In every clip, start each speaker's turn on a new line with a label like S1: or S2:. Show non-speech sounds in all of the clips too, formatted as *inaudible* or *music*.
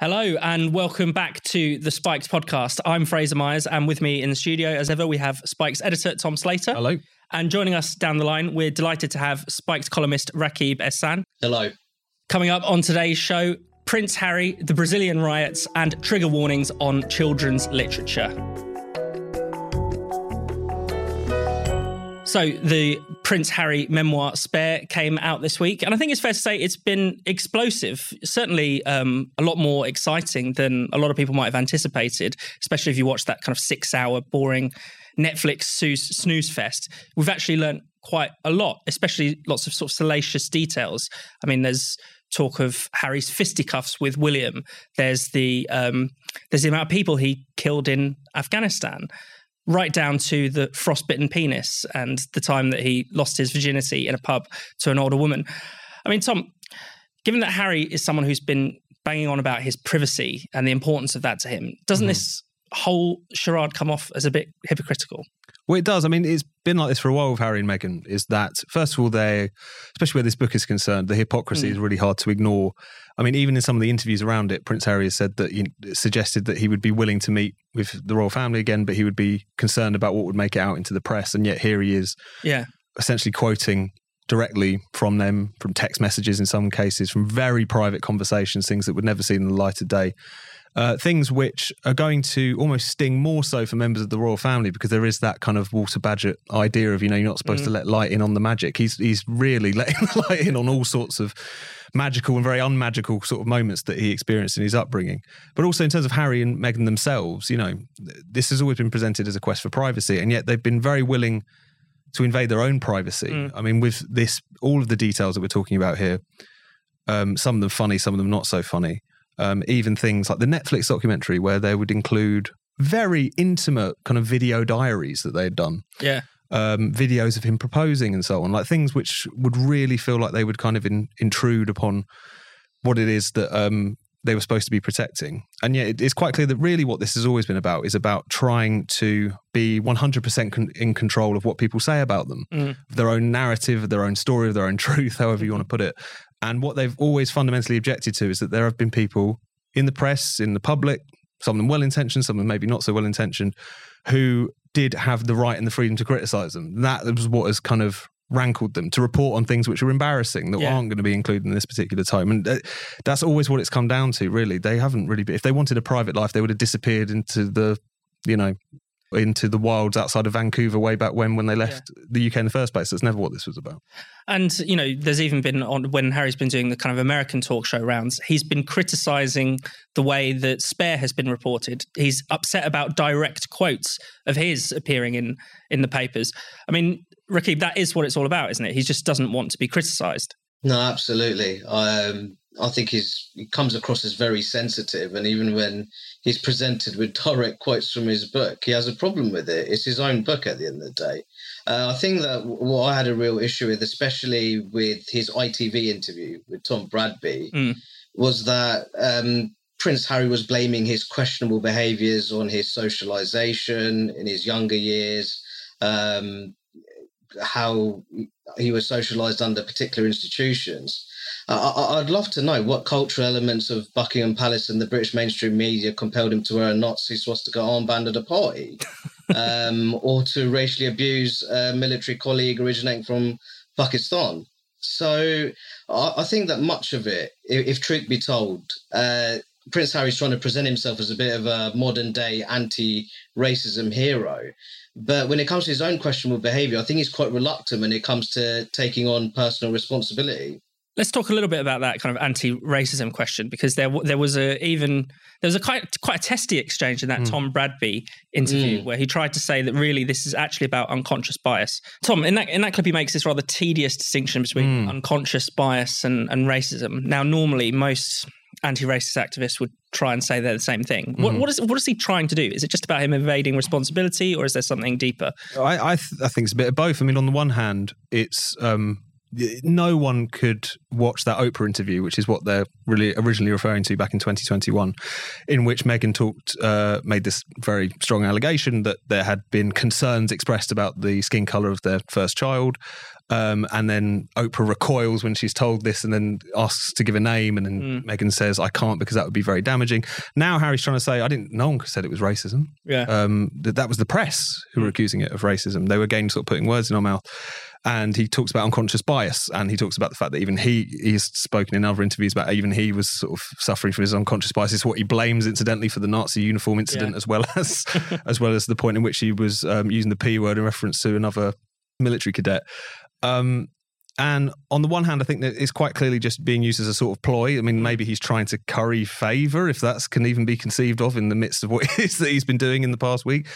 S1: Hello and welcome back to the Spiked podcast. I'm Fraser Myers, and with me in the studio, as ever, we have Spiked editor Tom Slater.
S2: Hello.
S1: And joining us down the line, we're delighted to have Spiked columnist Rakib Ehsan.
S3: Hello.
S1: Coming up on today's show, Prince Harry, the Brazilian riots, and trigger warnings on children's literature. So, the Prince Harry memoir Spare came out this week, and I think it's fair to say it's been explosive. Certainly, um, a lot more exciting than a lot of people might have anticipated, especially if you watch that kind of six-hour boring Netflix snooze fest. We've actually learned quite a lot, especially lots of sort of salacious details. I mean, there's talk of Harry's fisticuffs with William. There's the um, there's the amount of people he killed in Afghanistan right down to the frostbitten penis and the time that he lost his virginity in a pub to an older woman. I mean, Tom, given that Harry is someone who's been banging on about his privacy and the importance of that to him, doesn't mm-hmm. this whole charade come off as a bit hypocritical?
S2: Well, it does. I mean, it's been like this for a while with Harry and Meghan. Is that first of all, they, especially where this book is concerned, the hypocrisy mm. is really hard to ignore. I mean, even in some of the interviews around it, Prince Harry has said that he suggested that he would be willing to meet with the royal family again, but he would be concerned about what would make it out into the press. And yet here he is,
S1: yeah,
S2: essentially quoting directly from them, from text messages in some cases, from very private conversations, things that would never see the light of day uh, things which are going to almost sting more so for members of the royal family because there is that kind of Walter Bagehot idea of you know you're not supposed mm. to let light in on the magic. He's he's really *laughs* letting the light in on all sorts of magical and very unmagical sort of moments that he experienced in his upbringing. But also in terms of Harry and Meghan themselves, you know, this has always been presented as a quest for privacy, and yet they've been very willing to invade their own privacy. Mm. I mean, with this, all of the details that we're talking about here, um, some of them funny, some of them not so funny um, even things like the Netflix documentary where they would include very intimate kind of video diaries that they had done.
S1: Yeah.
S2: Um, videos of him proposing and so on, like things which would really feel like they would kind of in, intrude upon what it is that um, they were supposed to be protecting. And yet it's quite clear that really what this has always been about is about trying to be 100% con- in control of what people say about them, mm. their own narrative, their own story, of their own *laughs* truth, however you want to put it. And what they've always fundamentally objected to is that there have been people in the press, in the public, some of them well intentioned, some of them maybe not so well intentioned, who did have the right and the freedom to criticize them. That was what has kind of rankled them to report on things which are embarrassing that yeah. aren't going to be included in this particular time. And uh, that's always what it's come down to, really. They haven't really been, if they wanted a private life, they would have disappeared into the, you know, into the wilds outside of Vancouver way back when when they left yeah. the UK in the first place. That's never what this was about.
S1: And you know, there's even been on when Harry's been doing the kind of American talk show rounds, he's been criticizing the way that Spare has been reported. He's upset about direct quotes of his appearing in in the papers. I mean, Rakib, that is what it's all about, isn't it? He just doesn't want to be criticized.
S3: No, absolutely. Um, I think he's he comes across as very sensitive, and even when he's presented with direct quotes from his book, he has a problem with it. It's his own book at the end of the day. Uh, I think that what I had a real issue with, especially with his ITV interview with Tom Bradby, mm. was that um, Prince Harry was blaming his questionable behaviours on his socialisation in his younger years. Um, how he was socialized under particular institutions. I, would love to know what cultural elements of Buckingham Palace and the British mainstream media compelled him to wear a Nazi swastika armband at a party, *laughs* um, or to racially abuse a military colleague originating from Pakistan. So I, I think that much of it, if, if truth be told, uh, Prince Harry's trying to present himself as a bit of a modern day anti racism hero. But when it comes to his own questionable behavior, I think he's quite reluctant when it comes to taking on personal responsibility.
S1: Let's talk a little bit about that kind of anti-racism question because there there was a even there was a quite quite a testy exchange in that mm. Tom Bradby interview mm. where he tried to say that really this is actually about unconscious bias. Tom, in that in that clip, he makes this rather tedious distinction between mm. unconscious bias and, and racism. Now, normally most anti-racist activists would try and say they're the same thing. Mm-hmm. What, what is what is he trying to do? Is it just about him evading responsibility, or is there something deeper?
S2: I I, th- I think it's a bit of both. I mean, on the one hand, it's um, no one could watch that Oprah interview, which is what they're really originally referring to back in 2021, in which Meghan talked, uh, made this very strong allegation that there had been concerns expressed about the skin color of their first child. Um, and then Oprah recoils when she's told this and then asks to give a name. And then mm. Meghan says, I can't because that would be very damaging. Now Harry's trying to say, I didn't, no one said it was racism.
S1: Yeah. Um,
S2: that, that was the press who were mm. accusing it of racism. They were again sort of putting words in our mouth and he talks about unconscious bias and he talks about the fact that even he he's spoken in other interviews about even he was sort of suffering from his unconscious bias is what he blames incidentally for the Nazi uniform incident yeah. as well as *laughs* as well as the point in which he was um, using the p word in reference to another military cadet um, and on the one hand, I think that it's quite clearly just being used as a sort of ploy. I mean, maybe he's trying to curry favour, if that can even be conceived of in the midst of what *laughs* it is that he's been doing in the past week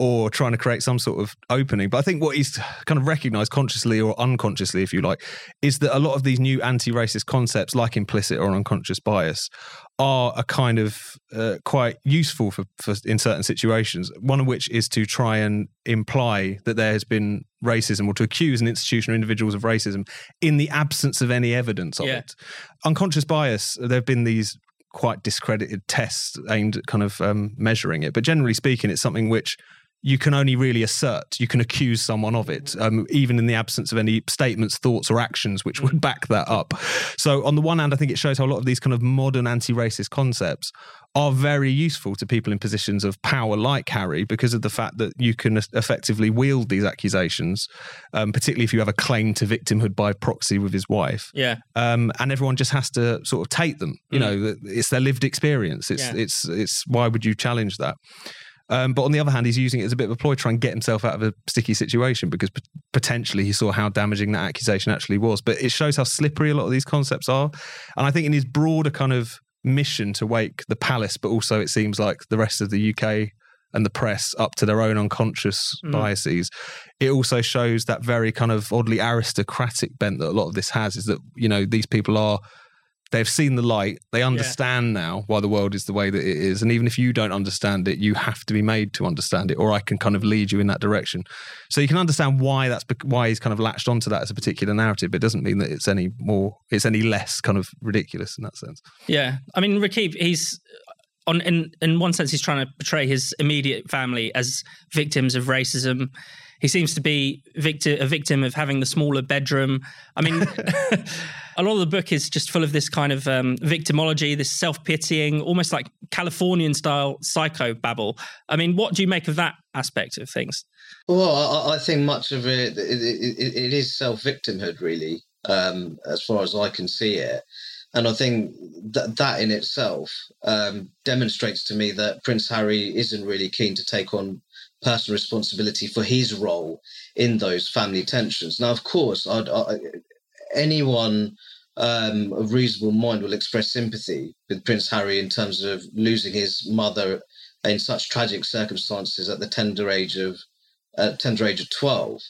S2: or trying to create some sort of opening. But I think what he's kind of recognized consciously or unconsciously, if you like, is that a lot of these new anti racist concepts, like implicit or unconscious bias, are a kind of uh, quite useful for, for in certain situations. One of which is to try and imply that there has been racism or to accuse an institution or individuals of racism in the absence of any evidence of yeah. it. Unconscious bias, there have been these quite discredited tests aimed at kind of um, measuring it. But generally speaking, it's something which you can only really assert, you can accuse someone of it, um, even in the absence of any statements, thoughts, or actions which would back that up. So, on the one hand, I think it shows how a lot of these kind of modern anti racist concepts are very useful to people in positions of power like Harry because of the fact that you can effectively wield these accusations, um, particularly if you have a claim to victimhood by proxy with his wife.
S1: Yeah.
S2: Um, and everyone just has to sort of take them. You mm. know, it's their lived experience. It's, yeah. it's, it's, why would you challenge that? Um, but on the other hand, he's using it as a bit of a ploy to try and get himself out of a sticky situation because p- potentially he saw how damaging that accusation actually was. But it shows how slippery a lot of these concepts are. And I think in his broader kind of mission to wake the palace, but also it seems like the rest of the UK and the press up to their own unconscious mm. biases. It also shows that very kind of oddly aristocratic bent that a lot of this has is that, you know, these people are they've seen the light they understand yeah. now why the world is the way that it is. And even if you don't understand it you have to be made to understand it or i can kind of lead you in that direction. So you can understand why that's why he's kind of latched onto that as a particular narrative but it doesn't mean that it's any more it's any less kind of ridiculous in that sense.
S1: Yeah. I mean Rakib he's on in in one sense he's trying to portray his immediate family as victims of racism. He seems to be victim, a victim of having the smaller bedroom. I mean, *laughs* a lot of the book is just full of this kind of um, victimology, this self pitying, almost like Californian style psycho babble. I mean, what do you make of that aspect of things?
S3: Well, I, I think much of it, it, it, it is self victimhood, really, um, as far as I can see it. And I think that that in itself um, demonstrates to me that Prince Harry isn't really keen to take on personal responsibility for his role in those family tensions. Now, of course, I'd, I, anyone um, of reasonable mind will express sympathy with Prince Harry in terms of losing his mother in such tragic circumstances at the tender age of uh, tender age of twelve.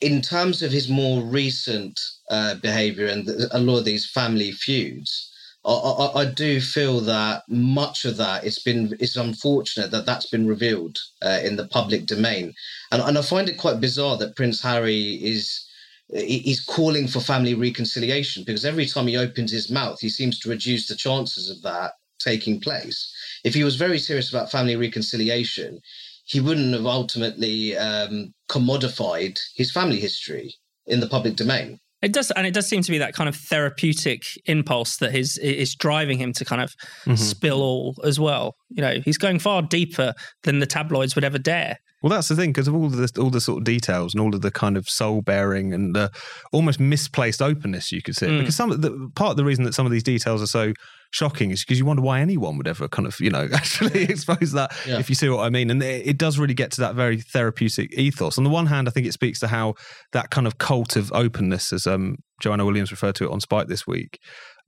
S3: In terms of his more recent uh, behaviour and a lot of these family feuds, I, I, do feel that much of that it's been it's unfortunate that that's been revealed uh, in the public domain, and and I find it quite bizarre that Prince Harry is he's calling for family reconciliation because every time he opens his mouth, he seems to reduce the chances of that taking place. If he was very serious about family reconciliation, he wouldn't have ultimately um, commodified his family history in the public domain.
S1: It does, and it does seem to be that kind of therapeutic impulse that is is driving him to kind of mm-hmm. spill all as well. You know, he's going far deeper than the tabloids would ever dare.
S2: Well, that's the thing because of all the all the sort of details and all of the kind of soul bearing and the almost misplaced openness you could see. Mm. Because some of the part of the reason that some of these details are so shocking is because you wonder why anyone would ever kind of you know *laughs* actually expose that yeah. if you see what I mean. And it, it, does really get to that very therapeutic ethos. On the one hand, I think it speaks to how that kind of cult of openness, as um, Joanna Williams referred to it on Spiked this week,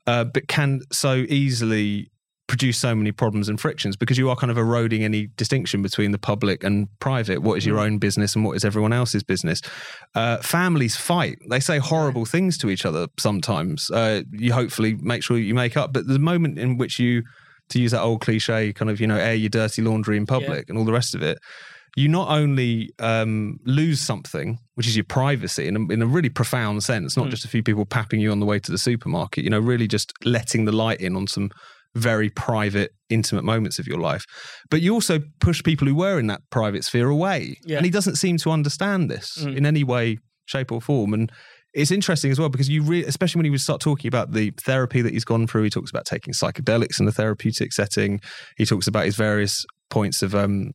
S2: uh, but can so easily produce so many problems and frictions because you are kind of eroding any distinction between the public and private. What is your mm. own business and what is everyone else's business? Uh, families fight. They say horrible things to each other sometimes. Uh, you hopefully make sure you make up. But the moment in which you, to use that old cliche, kind of, you know, air your dirty laundry in public yeah. and all the rest of it, you not only um, lose something, which is your privacy in a, in a really profound sense, not
S1: Mm.
S2: just a few people papping you on the way to the supermarket, you know, really just letting the light in on some very private, intimate moments of your life. But you also push people who were in that private sphere away.
S1: Yeah.
S2: And he doesn't seem to understand this
S1: Mm.
S2: in any way, shape, or form. And it's interesting as well because you really, especially when he would start talking about the therapy that he's gone through, he talks about taking psychedelics in the therapeutic setting. He talks about his various points of um,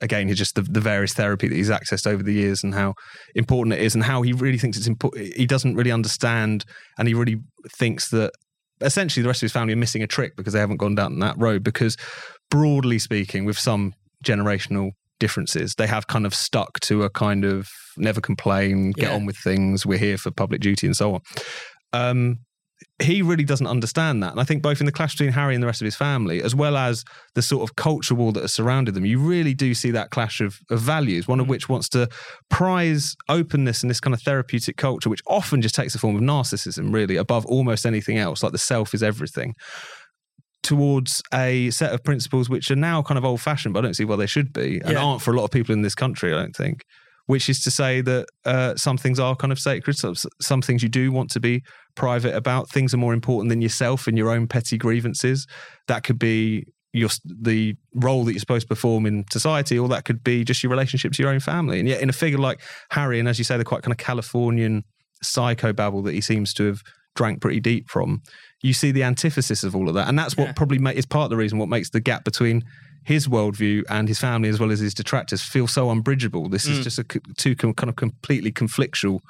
S2: again, just the, the various therapy that he's accessed over the years and how important it is, and how he really thinks it's important. He doesn't really understand, and he really thinks that essentially the rest of his family are missing a trick because they haven't gone down that road. Because broadly speaking, with some generational differences, they have kind of stuck to a kind of never complain, get
S1: Yeah.
S2: on with things, we're here for public duty, and so on. Um, he really doesn't understand that. And I think both in the clash between Harry and the rest of his family, as well as the sort of culture war that has surrounded them, you really do see that clash of, of values, one of
S1: Mm.
S2: which wants to prize openness and this kind of therapeutic culture, which often just takes the form of narcissism, really, above almost anything else, like the self is everything, towards a set of principles which are now kind of old fashioned, but I don't see why they should be, and
S1: Yeah.
S2: aren't for a lot of people in this country, I don't think. Which is to say that uh, some things are kind of sacred, some, some things you do want to be private about. Things are more important than yourself and your own petty grievances. That could be your the role that you're supposed to perform in society, or that could be just your relationship to your own family. And yet, in a figure like Harry, and as you say, the quite kind of Californian psycho babble that he seems to have drank pretty deep from, you see the antithesis of all of that, and that's what
S1: Yeah.
S2: probably ma- is part of the reason what makes the gap between his worldview and his family, as well as his detractors, feel so unbridgeable. This is
S1: Mm.
S2: just a co- two com- kind of completely conflictual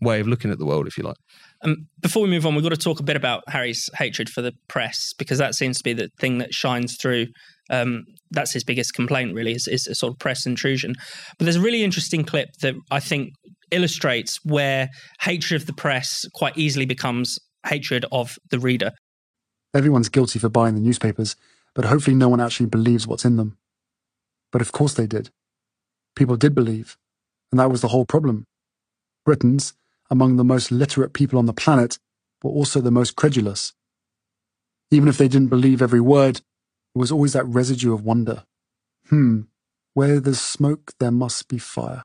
S2: way of looking at the world, if you like.
S1: Um, before we move on, we've got to talk a bit about Harry's hatred for the press because that seems to be the thing that shines through. Um, that's his biggest complaint, really, is, is a sort of press intrusion. But there's a really interesting clip that I think illustrates where hatred of the press quite easily becomes hatred of the reader.
S4: Everyone's guilty for buying the newspapers, but hopefully no one actually believes what's in them. But of course they did. People did believe, and that was the whole problem. Britons, among the most literate people on the planet, were also the most credulous. Even if they didn't believe every word, there was always that residue of wonder. Hmm, where there's smoke, there must be fire.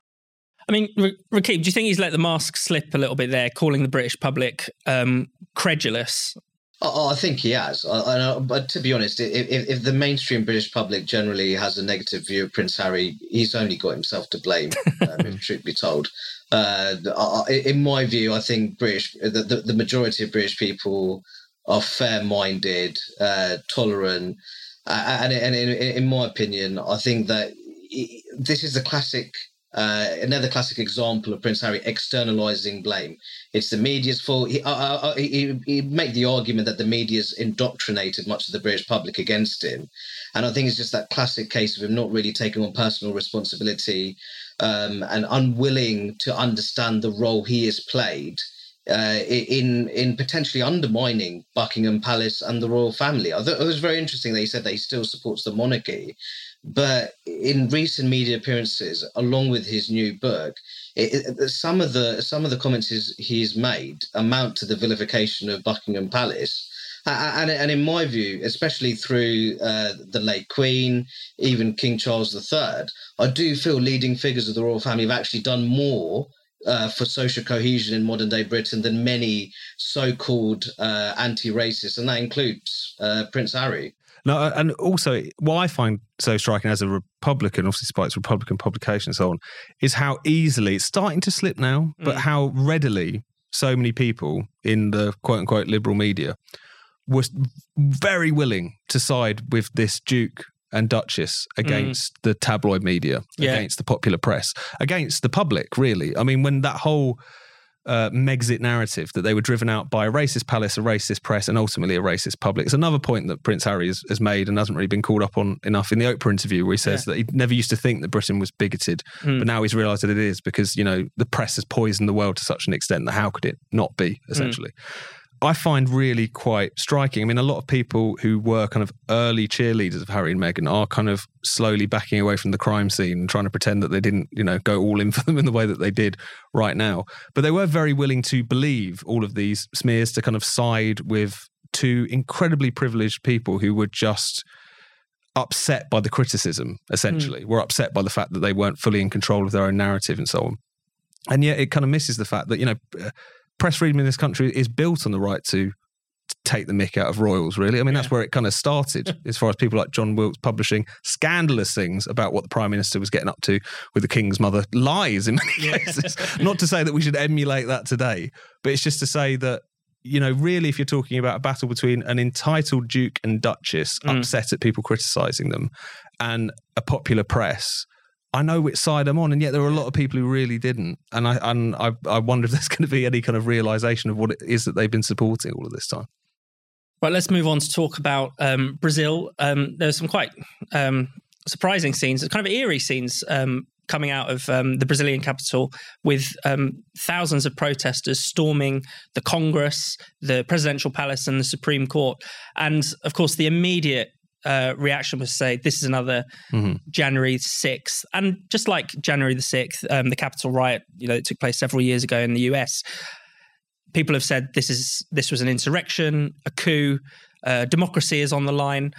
S1: I mean, R- Rakib, do you think he's let the mask slip a little bit there, calling the British public um, credulous?
S3: Oh, I think he has. I, I know, but to be honest, if, if, the mainstream British public generally has a negative view of Prince Harry, he's only got himself to blame, um, *laughs* if truth be told. Uh, in my view, I think British, the, the, the majority of British people are fair-minded, uh, tolerant, uh, and, and in, in my opinion, I think that this is the classic. Uh, another classic example of Prince Harry externalizing blame. It's the media's fault. He, uh, uh, he, he made the argument that the media's indoctrinated much of the British public against him, and I think it's just that classic case of him not really taking on personal responsibility um, and unwilling to understand the role he has played uh, in in potentially undermining Buckingham Palace and the royal family. I thought it was very interesting that he said that he still supports the monarchy, but in recent media appearances, along with his new book, it, it, some of the some of the comments he's, he's made amount to the vilification of Buckingham Palace. And, and in my view, especially through uh, the late Queen, even King Charles III, I do feel leading figures of the royal family have actually done more uh, for social cohesion in modern day Britain than many so called uh, anti racists, and that includes uh, Prince Harry.
S2: No, and also what I find so striking as a Republican, obviously despite its Republican publication and so on, is how easily it's starting to slip now, but
S1: Mm.
S2: how readily so many people in the quote unquote liberal media were very willing to side with this Duke and Duchess against the tabloid media,
S1: Yeah.
S2: against the popular press, against the public, really. I mean, when that whole uh, Megxit narrative that they were driven out by a racist palace, a racist press, and ultimately a racist public. It's another point that Prince Harry has, has made and hasn't really been called up on enough in the Oprah interview, where he says that he never used to think that Britain was bigoted,
S1: Mm.
S2: but now he's realised that it is because you know the press has poisoned the world to such an extent that how could it not be? Essentially. I find really quite striking. I mean, a lot of people who were kind of early cheerleaders of Harry and Meghan are kind of slowly backing away from the crime scene and trying to pretend that they didn't, you know, go all in for them in the way that they did right now. But they were very willing to believe all of these smears to kind of side with two incredibly privileged people who were just upset by the criticism, essentially, were upset by the fact that they weren't fully in control of their own narrative and so on. and yet it kind of misses the fact that you know uh, press freedom in this country is built on the right to take the mick out of royals really i mean yeah. that's where it kind of started *laughs* as far as people like john wilkes publishing scandalous things about what the prime minister was getting up to with the king's mother lies in many yeah. cases not to say that we should emulate that today but it's just to say that you know really if you're talking about a battle between an entitled duke and duchess mm. upset at people criticizing them and a popular press I know which side I'm on, and yet there are a lot of people who really didn't. And I and I, I wonder if there's going to be any kind of realization of what it is that they've been supporting all of this time.
S1: Right, let's move on to talk about um, Brazil. Um, there's some quite um, surprising scenes, kind of eerie scenes um, coming out of um, the Brazilian capital with um, thousands of protesters storming the Congress, the presidential palace, and the Supreme Court. And of course, the immediate uh, reaction was to say this is another mm-hmm. January 6th. And just like January the 6th, um, the Capitol riot, you know, it took place several years ago in the US. People have said this is this was an insurrection, a coup, uh, democracy is on the line.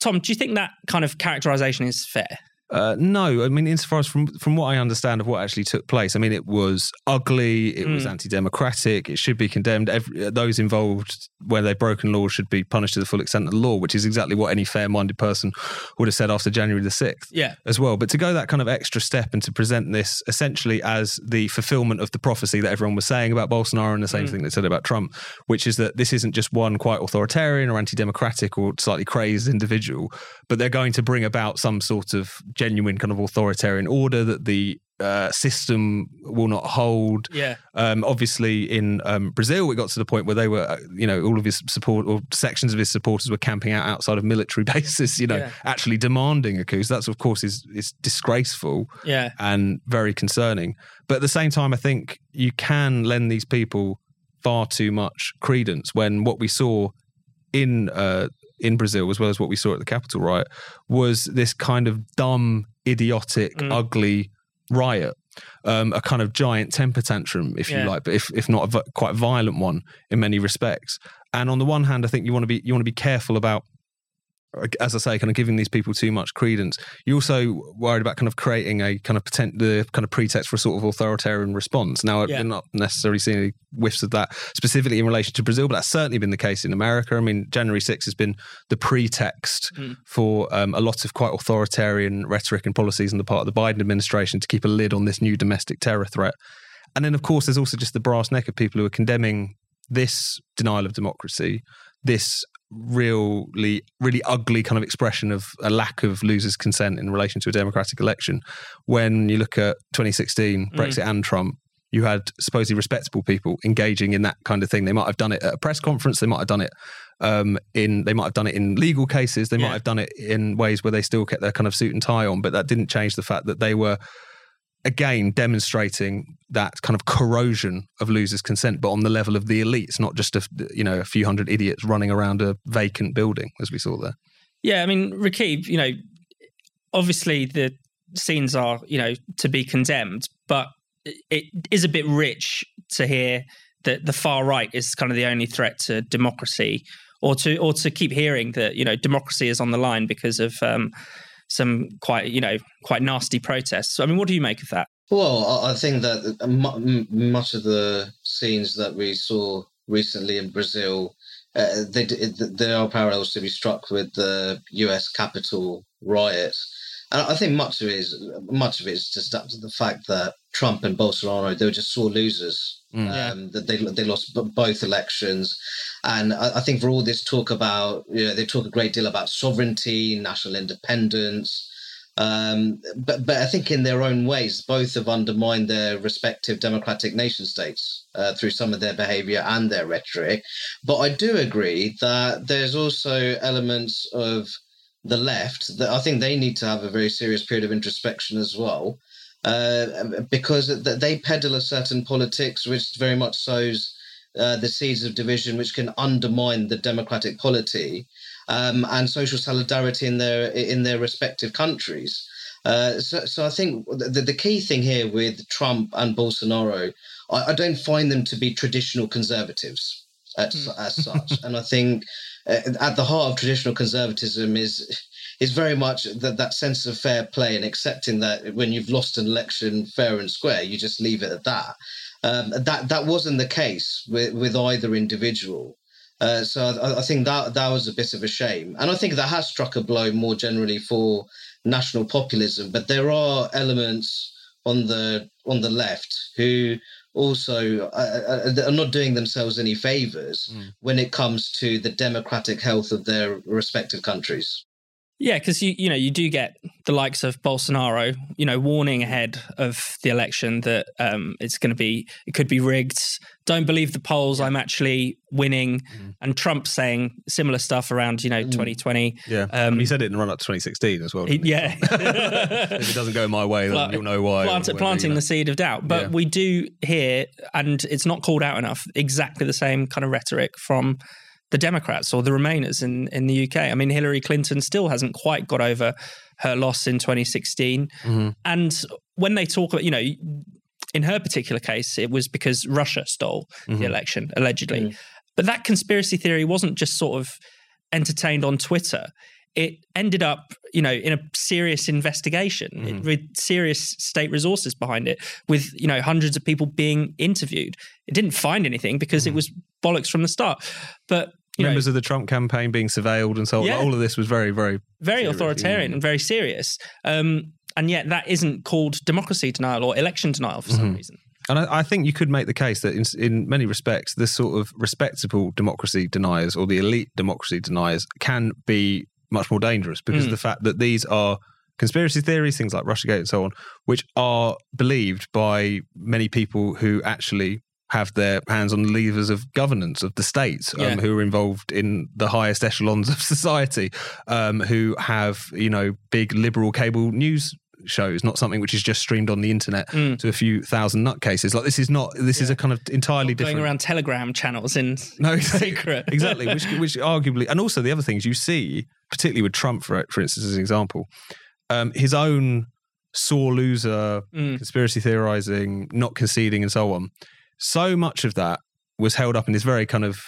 S1: Tom, do you think that kind of characterization is fair?
S2: Uh, no, I mean, insofar as from from what I understand of what actually took place, I mean, it was ugly, it mm. was anti-democratic, it should be condemned. Every, those involved, where they've broken laws, should be punished to the full extent of the law, which is exactly what any fair-minded person would have said after January the sixth,
S1: yeah,
S2: as well. But to go that kind of extra step and to present this essentially as the fulfillment of the prophecy that everyone was saying about Bolsonaro and the same mm. thing they said about Trump, which is that this isn't just one quite authoritarian or anti-democratic or slightly crazed individual, but they're going to bring about some sort of genuine kind of authoritarian order that the uh, system will not hold.
S1: Yeah.
S2: Um, obviously, in um, Brazil, it got to the point where they were, uh, you know, all of his support or sections of his supporters were camping out outside of military *laughs* bases. You know, yeah. actually demanding a coup. So that's of course is is disgraceful.
S1: Yeah.
S2: And very concerning. But at the same time, I think you can lend these people far too much credence when what we saw in uh, in Brazil, as well as what we saw at the Capitol riot, was this kind of dumb, idiotic, mm. ugly riot. Um, a kind of giant temper tantrum, if yeah. you like, but if if not a quite violent one in many respects. And on the one hand, I think you want to be you want to be careful about as I say, kind of giving these people too much credence. You're also worried about kind of creating a kind of potent, the kind of pretext for a sort of authoritarian response. Now, yeah. we're not necessarily seeing any whiffs of that specifically in relation to Brazil, but that's certainly been the case in America. I mean, January 6th has been the pretext mm. for um, a lot of quite authoritarian rhetoric and policies on the part of the Biden administration to keep a lid on this new domestic terror threat. And then, of course, there's also just the brass neck of people who are condemning this denial of democracy, this really really ugly kind of expression of a lack of losers consent in relation to a democratic election when you look at 2016 mm. brexit and trump you had supposedly respectable people engaging in that kind of thing they might have done it at a press conference they might have done it um, in they might have done it in legal cases they yeah. might have done it in ways where they still kept their kind of suit and tie on but that didn't change the fact that they were again demonstrating that kind of corrosion of losers' consent, but on the level of the elites, not just a you know a few hundred idiots running around a vacant building, as we saw there.
S1: Yeah, I mean, Rakib, you know, obviously the scenes are you know to be condemned, but it is a bit rich to hear that the far right is kind of the only threat to democracy, or to or to keep hearing that you know democracy is on the line because of. Um, some quite you know quite nasty protests. I mean, what do you make of that?
S3: Well, I think that much of the scenes that we saw recently in Brazil, uh, they, there are parallels to be struck with the U.S. Capitol riots. And I think much of it is much of it is just up to the fact that Trump and Bolsonaro they were just sore losers. Mm. Um, that they they lost both elections, and I, I, think for all this talk about you know they talk a great deal about sovereignty, national independence, um, but but I think in their own ways both have undermined their respective democratic nation states uh, through some of their behaviour and their rhetoric. But I do agree that there's also elements of the left that I think they need to have a very serious period of introspection as well, uh, because they peddle a certain politics which very much sows uh, the seeds of division, which can undermine the democratic polity um, and social solidarity in their in their respective countries. Uh, so, so I think the, the key thing here with Trump and Bolsonaro, I, I don't find them to be traditional conservatives as, mm. as such, and I think at the heart of traditional conservatism is is very much that that sense of fair play and accepting that when you've lost an election fair and square, you just leave it at that. Um, that that wasn't the case with, with either individual. Uh, so I, I, think that that was a bit of a shame, and I think that has struck a blow more generally for national populism. But there are elements on the on the left who also uh, are not doing themselves any favors mm. when it comes to the democratic health of their respective countries.
S1: Yeah, because you you know you do get the likes of Bolsonaro, you know, warning ahead of the election that um, it's going to be it could be rigged. Don't believe the polls. I'm actually winning. Mm. And Trump saying similar stuff around you know 2020.
S2: Mm. Yeah, um, he said it in the run up to 2016 as well. He,
S1: yeah, *laughs*
S2: if it doesn't go my way, then Pla- you'll know why.
S1: Plant, planting you know. the seed of doubt, but yeah. we do hear, and it's not called out enough. Exactly the same kind of rhetoric from the Democrats or the Remainers in, in the UK. I mean, Hillary Clinton still hasn't quite got over her loss in 2016. Mm-hmm. And when they talk about, you know, in her particular case, it was because Russia stole mm-hmm. the election, allegedly. Mm-hmm. But that conspiracy theory wasn't just sort of entertained on Twitter. It ended up, you know, in a serious investigation mm-hmm. with serious state resources behind it, with you know hundreds of people being interviewed. It didn't find anything because it mm-hmm. was bollocks from the start. But
S2: members of the Trump campaign being surveilled and so on. Yeah. All of this was very, very,
S1: very authoritarian yeah. and very serious. Um, and yet, that isn't called democracy denial or election denial for some mm-hmm. reason.
S2: And I, I, think you could make the case that in, in many respects, this sort of respectable democracy deniers or the elite democracy deniers can be much more dangerous because mm. of the fact that these are conspiracy theories, things like Russiagate and so on, which are believed by many people who actually have their hands on the levers of governance of the states, um, who are involved in the highest echelons of *laughs* society, um, who have you know big liberal cable news shows, not something which is just streamed on the internet mm. to a few thousand nutcases. Like this is not. This yeah. is a kind of entirely different.
S1: Going around Telegram channels in *laughs* no *laughs* secret.
S2: exactly, which which arguably, and also the other things you see, particularly with Trump, for for instance, as an example, um, his own sore loser, mm. conspiracy theorizing, not conceding, and so on so much of that was held up in this very kind of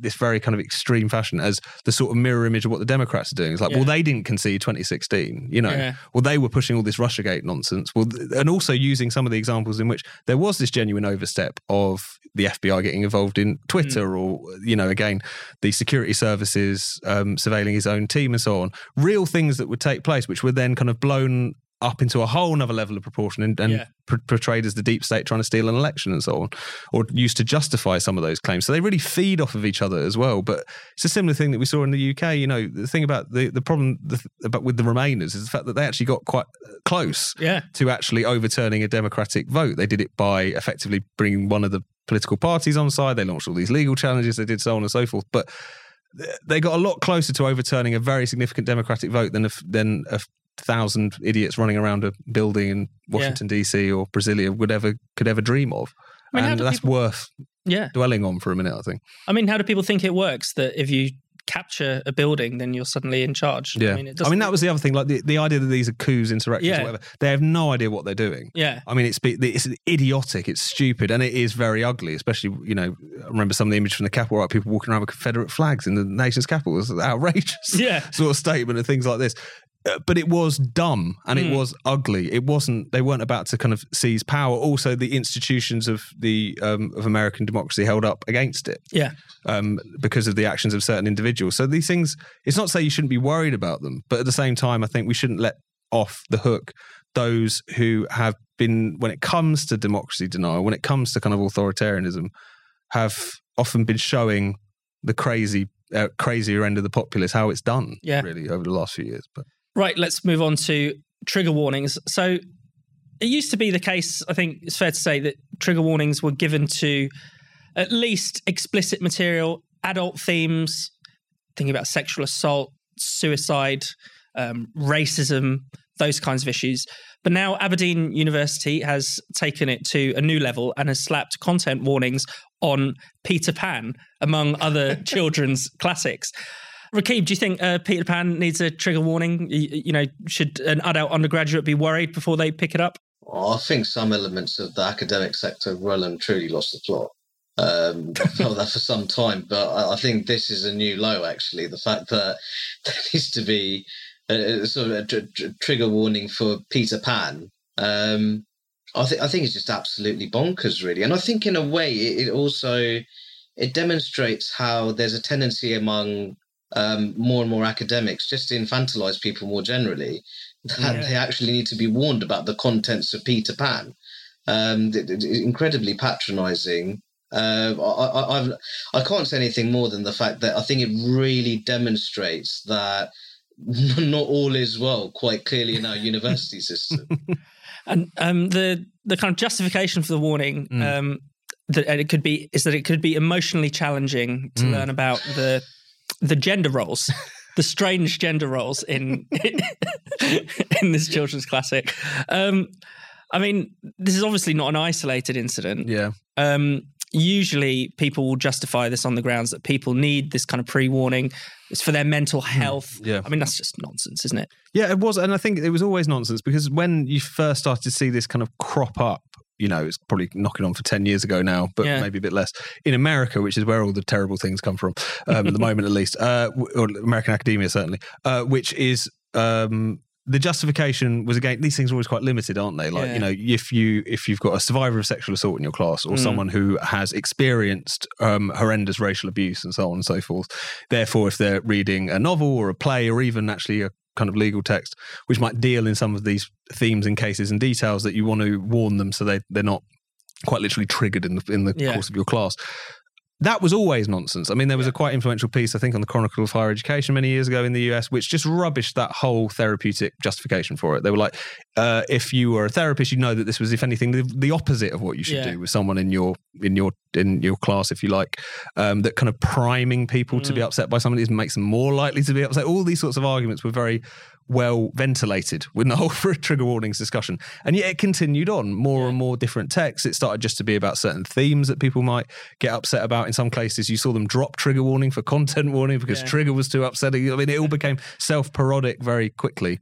S2: this very kind of extreme fashion as the sort of mirror image of what the Democrats are doing. It's like, yeah. well, they didn't concede 2016, you know. Yeah. Well, they were pushing all this RussiaGate nonsense. Well, and also using some of the examples in which there was this genuine overstep of the FBI getting involved in Twitter, mm. or you know, again, the security services um, surveilling his own team and so on. Real things that would take place, which were then kind of blown up into a whole other level of proportion and, and yeah. pr- portrayed as the deep state trying to steal an election and so on, or used to justify some of those claims. So they really feed off of each other as well. But it's a similar thing that we saw in the UK. You know, the thing about the the problem the, about with the Remainers is the fact that they actually got quite uh, close
S1: yeah.
S2: to actually overturning a democratic vote. They did it by effectively bringing one of the political parties on side. They launched all these legal challenges. They did so on and so forth, but uh, they got a lot closer to overturning a very significant democratic vote than a, than a thousand idiots running around a building in Washington yeah. DC or Brasilia would ever could ever dream of. I mean, and that's people, worth yeah. dwelling on for a minute, I think.
S1: I mean, how do people think it works that if you capture a building, then you're suddenly in charge?
S2: Yeah. I mean, I mean that was the other thing, like the, the idea that these are coups, insurrections, yeah. whatever. They have no idea what they're doing.
S1: Yeah.
S2: I mean, it's it's idiotic, it's stupid, and it is very ugly. Especially, you know, I remember some of the image from the Capitol, right? People walking around with Confederate flags in the nation's capital. It was outrageous.
S1: Yeah. *laughs*
S2: sort of statement and things like this. Uh, but it was dumb and mm. it was ugly. It wasn't. They weren't about to kind of seize power. Also, the institutions of the um, of American democracy held up against it.
S1: Yeah,
S2: um, because of the actions of certain individuals. So these things. It's not to say you shouldn't be worried about them, but at the same time, I think we shouldn't let off the hook those who have been, when it comes to democracy denial, when it comes to kind of authoritarianism, have often been showing the crazy, uh, crazier end of the populace how it's done. Yeah. really over the last few years, but.
S1: Right, let's move on to trigger warnings. So it used to be the case, I think it's fair to say, that trigger warnings were given to at least explicit material, adult themes, thinking about sexual assault, suicide, um, racism, those kinds of issues. But now Aberdeen University has taken it to a new level and has slapped content warnings on Peter Pan, among other *laughs* children's classics. Rakib, do you think uh, Peter Pan needs a trigger warning? You, you, know, should an adult undergraduate be worried before they pick it up?
S3: Oh, I think some elements of the academic sector well and truly lost the plot. Um, *laughs* I felt that for some time, but I, I think this is a new low. Actually, the fact that *laughs* there needs to be a, a sort of a tr- tr- trigger warning for Peter Pan. Um, I think I think it's just absolutely bonkers, really. And I think in a way it, it also it demonstrates how there's a tendency among um, more and more academics just to infantilize people more generally that yeah. they actually need to be warned about the contents of Peter Pan. Um, incredibly patronizing. Uh, I, I've, I can't say anything more than the fact that I think it really demonstrates that *laughs* not all is well quite clearly in our university system. *laughs*
S1: And um, the the kind of justification for the warning mm. um, that it could be is that it could be emotionally challenging to mm. learn about the the gender roles. the strange gender roles in *laughs* in this children's classic. Um, I mean, this is obviously not an isolated incident.
S2: Yeah.
S1: Um, usually, people will justify this on the grounds that people need this kind of pre-warning. It's for their mental hmm. health.
S2: Yeah.
S1: I mean, that's just nonsense, isn't it?
S2: Yeah, it was, and I think it was always nonsense because when you first started to see this kind of crop up you know, it's probably knocking on for 10 years ago now, but yeah. maybe a bit less. In America, which is where all the terrible things come from, um, at the *laughs* moment at least, uh, or American academia certainly, uh, which is um, the justification was again these things are always quite limited aren't they like yeah. you know if you if you've got a survivor of sexual assault in your class or mm. someone who has experienced um, horrendous racial abuse and so on and so forth therefore if they're reading a novel or a play or even actually a kind of legal text, which might deal in some of these themes and cases and details that you want to warn them so they they're not quite literally triggered in the in the yeah. course of your class that was always nonsense. I mean, there was yeah. a quite influential piece, I think, on the Chronicle of Higher Education many years ago in the US, which just rubbished that whole therapeutic justification for it. They were like, uh, if you were a therapist, you'd know that this was, if anything, the, the opposite of what you should yeah. do with someone in your in your in your class, if you like. Um, that kind of priming people mm. to be mm. upset by somebody makes them more likely to be upset. All these sorts of arguments were very well ventilated with the *laughs* whole trigger warnings discussion. And yet it continued on more yeah. and more different texts. It started just to be about certain themes that people might get upset about. In some cases, you saw them drop trigger warning for content warning because yeah. trigger was too upsetting. I mean, it all became self parodic very quickly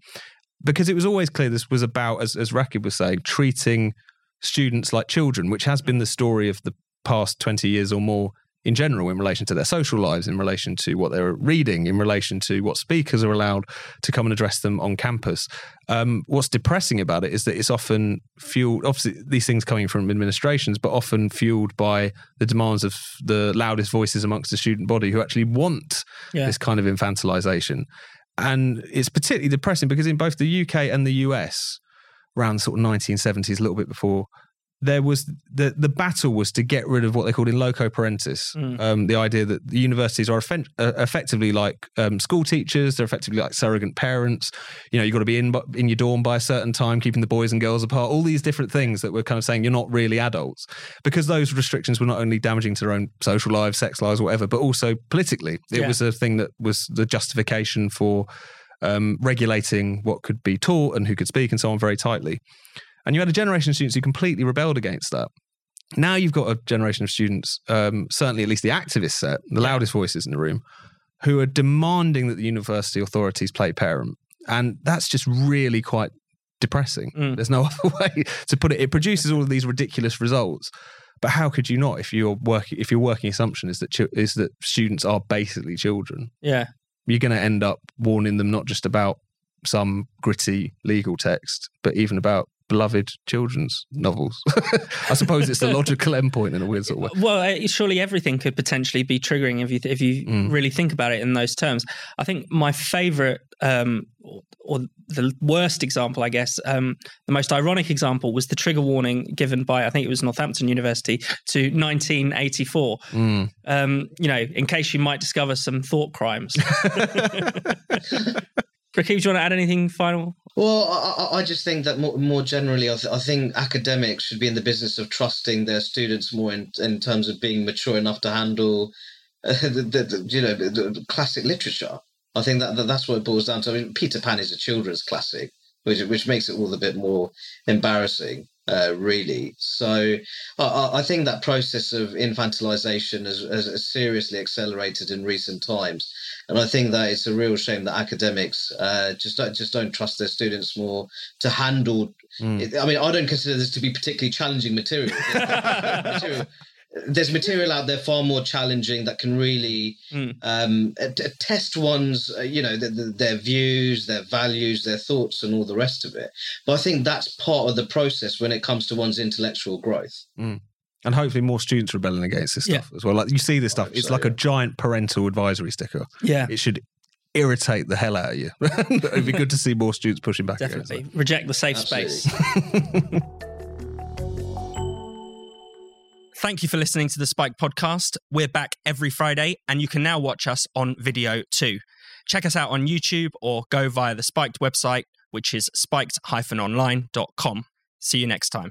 S2: because it was always clear this was about, as, as Rakib was saying, treating students like children, which has mm. been the story of the past 20 years or more in general in relation to their social lives, in relation to what they're reading, in relation to what speakers are allowed to come and address them on campus. Um, what's depressing about it is that it's often fueled, obviously, these things coming from administrations, but often fueled by the demands of the loudest voices amongst the student body who actually want yeah. this kind of infantilization. And it's particularly depressing because in both the UK and the US, around sort of 1970s, a little bit before there was the the battle was to get rid of what they called in loco parentis, mm. um, the idea that the universities are uh, effectively like um, school teachers, they're effectively like surrogate parents. You know, you've got to be in in your dorm by a certain time, keeping the boys and girls apart. All these different things that we're kind of saying you're not really adults because those restrictions were not only damaging to their own social lives, sex lives, whatever, but also politically. It yeah. was a thing that was the justification for um, regulating what could be taught and who could speak and so on very tightly. And you had a generation of students who completely rebelled against that. Now you've got a generation of students, um, certainly at least the activist set, the loudest voices in the room, who are demanding that the university authorities play parent. And that's just really quite depressing. Mm. There's no *laughs* other way to put it. It produces all of these ridiculous results. But how could you not if your working if your working assumption is that is that students are basically children?
S1: Yeah,
S2: you're going to end up warning them not just about some gritty legal text, but even about beloved children's novels. *laughs* I suppose it's the *laughs* logical endpoint in a weird sort of way.
S1: Well, surely everything could potentially be triggering if you if you mm. really think about it in those terms. I think my favourite um, or, or, the worst example, I guess, um, the most ironic example was the trigger warning given by I think it was Northampton University to 1984. Mm. Um, you know, in case you might discover some thought crimes. *laughs* Rakib, do you want to add anything final?
S3: Well, I, I just think that more, more generally, I, th- I, think academics should be in the business of trusting their students more in, in terms of being mature enough to handle, *laughs* uh, the, the, the, you know, the, classic literature. I think that, that that's what it boils down to. I mean, Peter Pan is a children's classic, which which makes it all a bit more embarrassing uh, really. So I, I, think that process of infantilization has, has, seriously accelerated in recent times, and I think that it's a real shame that academics uh, just don't just don't trust their students more to handle. Mm. I mean, I don't consider this to be particularly challenging material. *laughs* material there's material out there far more challenging that can really
S1: Mm.
S3: um, t- test one's, uh, you know, th th their views, their values, their thoughts, and all the rest of it. But I think that's part of the process when it comes to one's intellectual growth.
S2: and hopefully more students rebelling against this
S1: Yeah.
S2: stuff as well. Like you see this stuff, it's
S3: so,
S2: like a giant parental advisory sticker.
S1: Yeah,
S2: It should irritate the hell out of you. *laughs* It'd be good to see more students pushing back against
S1: definitely. Reject the safe space. *laughs* Thank you for listening to the Spiked podcast. We're back every Friday, and you can now watch us on video too. Check us out on YouTube or go via the Spiked website, which is spiked-online.com. See you next time.